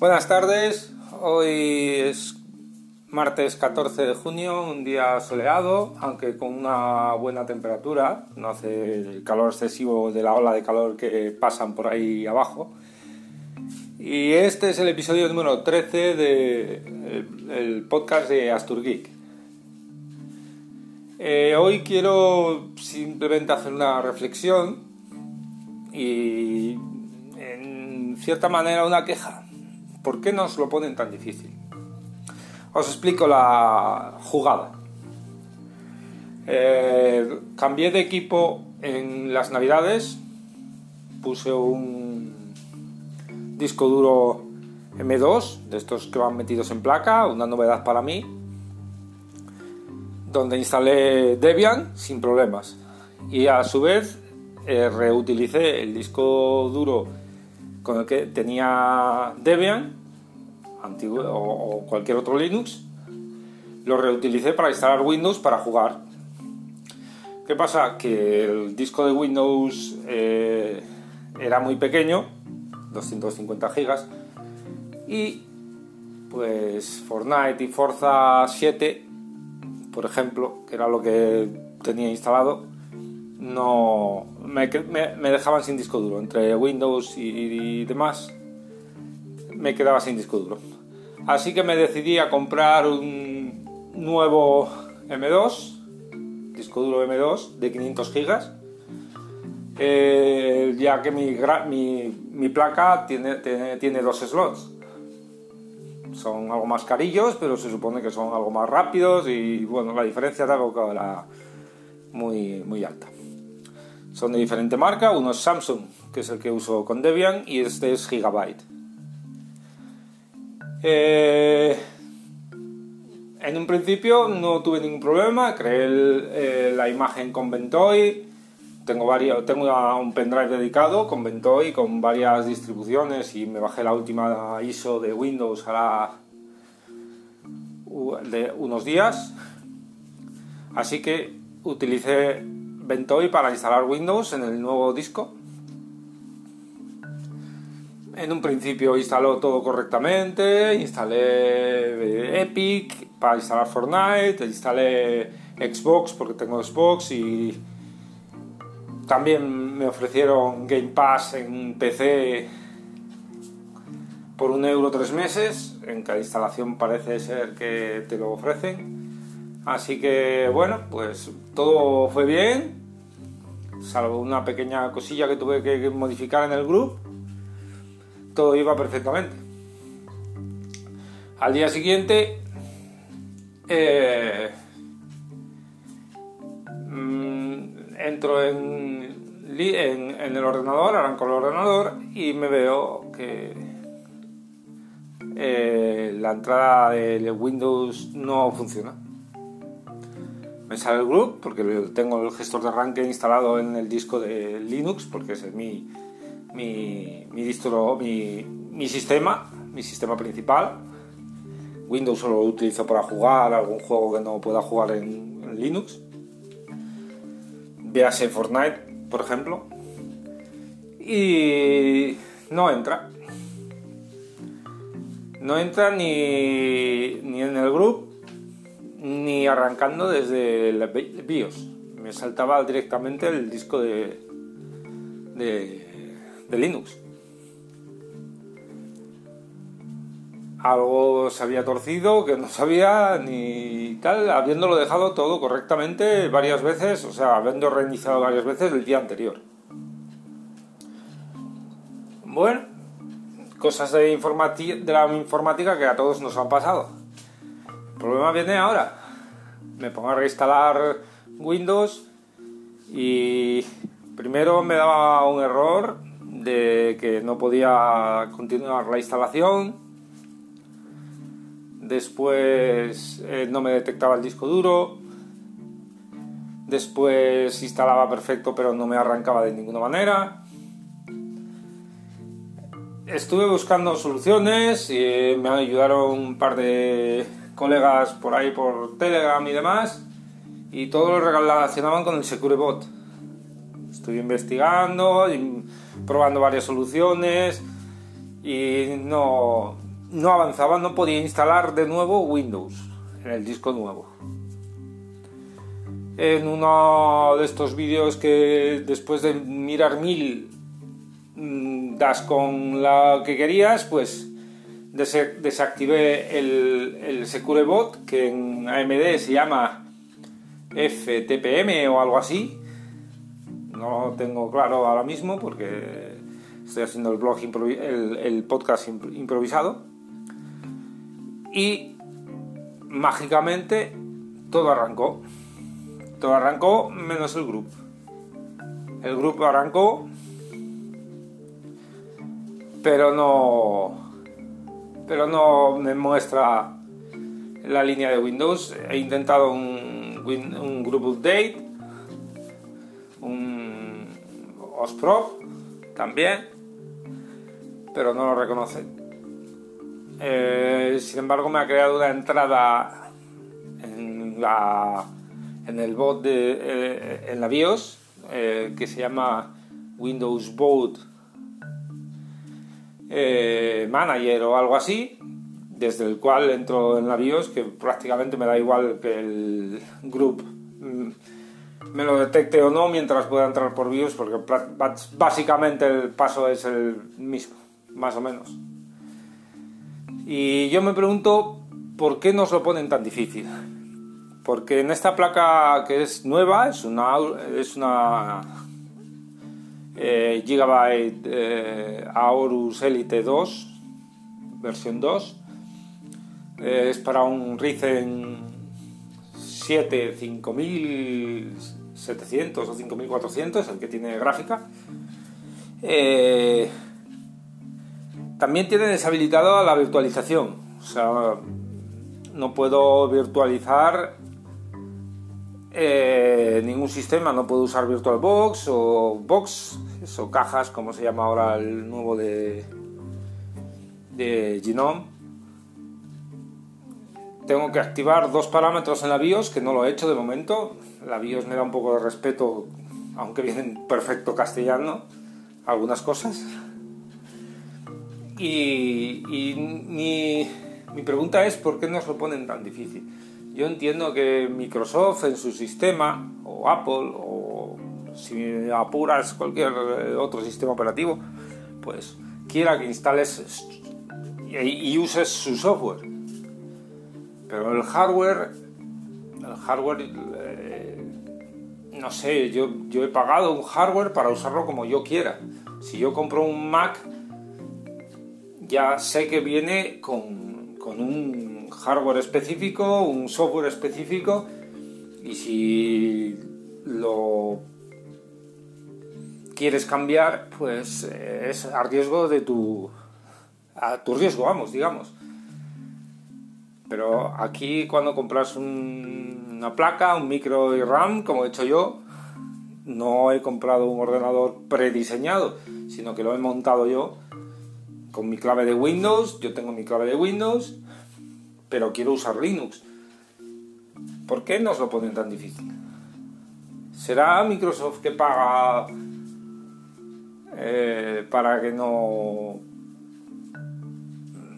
Buenas tardes, hoy es martes 14 de junio, un día soleado, aunque con una buena temperatura, no hace el calor excesivo de la ola de calor que pasan por ahí abajo. Y este es el episodio número 13 del podcast de Astur Geek. Eh, hoy quiero simplemente hacer una reflexión y en cierta manera una queja ¿Por qué nos lo ponen tan difícil? Os explico la jugada. Eh, cambié de equipo en las navidades, puse un disco duro M2, de estos que van metidos en placa, una novedad para mí, donde instalé Debian sin problemas. Y a su vez eh, reutilicé el disco duro con el que tenía Debian antiguo, o, cualquier otro Linux, lo reutilicé para instalar Windows para jugar. ¿Qué pasa? Que el disco de Windows eh, era muy pequeño, 250 gigas, y pues Fortnite y Forza 7, por ejemplo, que era lo que tenía instalado, no me, dejaban sin disco duro. Entre Windows y, demás, me quedaba sin disco duro. Así que me decidí a comprar un nuevo M2, disco duro M2 de 500 gigas, eh, ya que mi, mi, placa tiene, tiene, dos slots. Son algo más carillos, pero se supone que son algo más rápidos y bueno, la diferencia algo era muy, muy alta. Son de diferente marca, uno es Samsung, que es el que uso con Debian, y este es Gigabyte. Eh, en un principio no tuve ningún problema, creé eh, la imagen con Ventoy, tengo, varios, tengo un pendrive dedicado con Ventoy, con varias distribuciones y me bajé la última ISO de Windows ahora de unos días. Así que utilicé Ventoy para instalar Windows en el nuevo disco. En un principio instaló todo correctamente, instalé Epic para instalar Fortnite, instalé Xbox porque tengo Xbox y también me ofrecieron Game Pass en PC por un euro tres meses. En cada instalación parece ser que te lo ofrecen. Así que bueno, pues todo fue bien, salvo una pequeña cosilla que tuve que modificar en el grupo, todo iba perfectamente. Al día siguiente eh, mm, entro en, el ordenador, arranco el ordenador y me veo que eh, la entrada de Windows no funciona me sale el group porque tengo el gestor de arranque instalado en el disco de Linux porque es mi, mi, mi distro, mi, mi sistema, mi sistema principal. Windows solo lo utilizo para jugar algún juego que no pueda jugar en, en Linux. Véase Fortnite, por ejemplo. Y no entra. No entra ni, ni en el group ni arrancando desde el BIOS. Me saltaba directamente el disco de, de, Linux. Algo se había torcido que no sabía ni tal, habiéndolo dejado todo correctamente varias veces, o sea, habiendo reiniciado varias veces el día anterior. Bueno, cosas de, de la informática que a todos nos han pasado. El problema viene ahora. Me pongo a reinstalar Windows y primero me daba un error de que no podía continuar la instalación. Después eh, no me detectaba el disco duro. Después instalaba perfecto pero no me arrancaba de ninguna manera. Estuve buscando soluciones y me ayudaron un par de colegas por ahí por Telegram y demás, y todo lo relacionaban con el SecureBot. Estoy investigando, probando varias soluciones y no, no avanzaba, no podía instalar de nuevo Windows en el disco nuevo. En uno de estos vídeos que después de mirar mil mm, das con la que querías, pues desactivé el, el Secure Bot que en AMD se llama FTPM o algo así. No lo tengo claro ahora mismo porque estoy haciendo el blog el podcast improvisado y mágicamente todo arrancó. Todo arrancó menos el grupo. El grupo arrancó, pero no, pero no me muestra la línea de Windows. He intentado un, un group update, un OSPRO también, pero no lo reconoce. Eh, sin embargo, me ha creado una entrada en, la, en el bot de eh, en la BIOS eh, que se llama Windows Boot Manager o algo así, desde el cual entro en la BIOS, que prácticamente me da igual que el group mm, me lo detecte o no mientras pueda entrar por BIOS, porque básicamente el paso es el mismo, más o menos. Y yo me pregunto por qué nos lo ponen tan difícil. Porque en esta placa que es nueva, es una, es una eh, Gigabyte eh, Aorus Elite 2, versión 2. Eh, es para un Ryzen 7 5700 o 5400, el que tiene gráfica. También tiene deshabilitado la virtualización. O sea, no puedo virtualizar eh, ningún sistema. No puedo usar VirtualBox o Box, o cajas, como se llama ahora el nuevo de, de Genome. Tengo que activar dos parámetros en la BIOS, que no lo he hecho de momento. La BIOS me da un poco de respeto, aunque viene en perfecto castellano, algunas cosas. Y, mi, pregunta es, ¿por qué nos lo ponen tan difícil? Yo entiendo que Microsoft en su sistema, o Apple, o si apuras cualquier otro sistema operativo, pues quiera que instales y, uses su software. Pero el hardware, el hardware, eh, no sé, yo, yo he pagado un hardware para usarlo como yo quiera. Si yo compro un Mac, ya sé que viene con, un hardware específico, un software específico y si lo quieres cambiar, pues eh, es a riesgo de tu a tu riesgo, vamos, digamos. Pero aquí cuando compras una placa, un micro y RAM, como he hecho yo, no he comprado un ordenador prediseñado, sino que lo he montado yo con mi clave de Windows, yo tengo mi clave de Windows, pero quiero usar Linux. ¿Por qué nos lo ponen tan difícil? ¿Será Microsoft que paga eh, para que no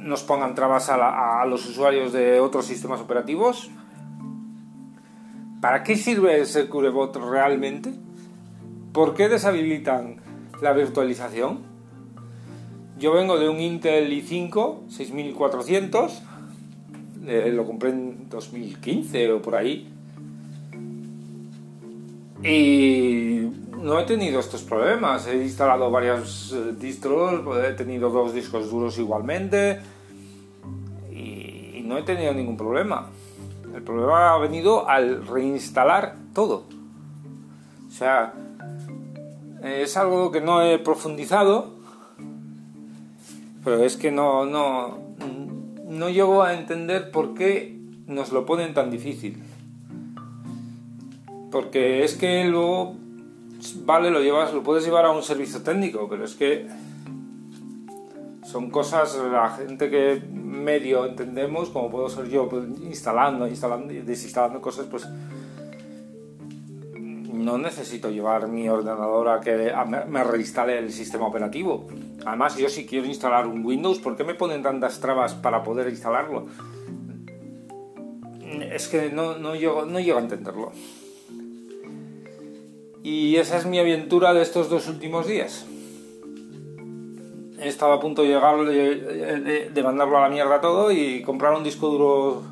nos pongan trabas a, los usuarios de otros sistemas operativos? ¿Para qué sirve ese Curebot realmente? ¿Por qué deshabilitan la virtualización? Yo vengo de un Intel i5 6400, eh, lo compré en 2015 o por ahí. Y no he tenido estos problemas. He instalado varias eh, distros, he tenido dos discos duros igualmente y no he tenido ningún problema. El problema ha venido al reinstalar todo. O sea, es algo que no he profundizado pero es que no, no, no llego a entender por qué nos lo ponen tan difícil. Porque es que luego, vale, lo llevas, lo puedes llevar a un servicio técnico, pero es que son cosas, la gente que medio entendemos, como puedo ser yo, pues, instalando, instalando y desinstalando cosas, pues no necesito llevar mi ordenador a que me reinstale el sistema operativo Además, yo si quiero instalar un Windows, ¿por qué me ponen tantas trabas para poder instalarlo? Es que no, no, llego, no llego a entenderlo. Y esa es mi aventura de estos dos últimos días. He estado a punto de llegar de, mandarlo a la mierda todo y comprar un disco duro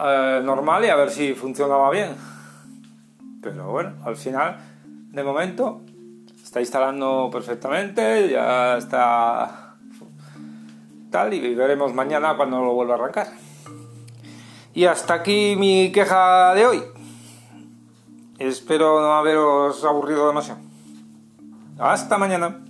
eh, normal y a ver si funcionaba bien. Pero bueno, al final, de momento, está instalando perfectamente, ya está tal y veremos mañana cuando lo vuelva a arrancar. Y hasta aquí mi queja de hoy. Espero no haberos aburrido demasiado. Hasta mañana.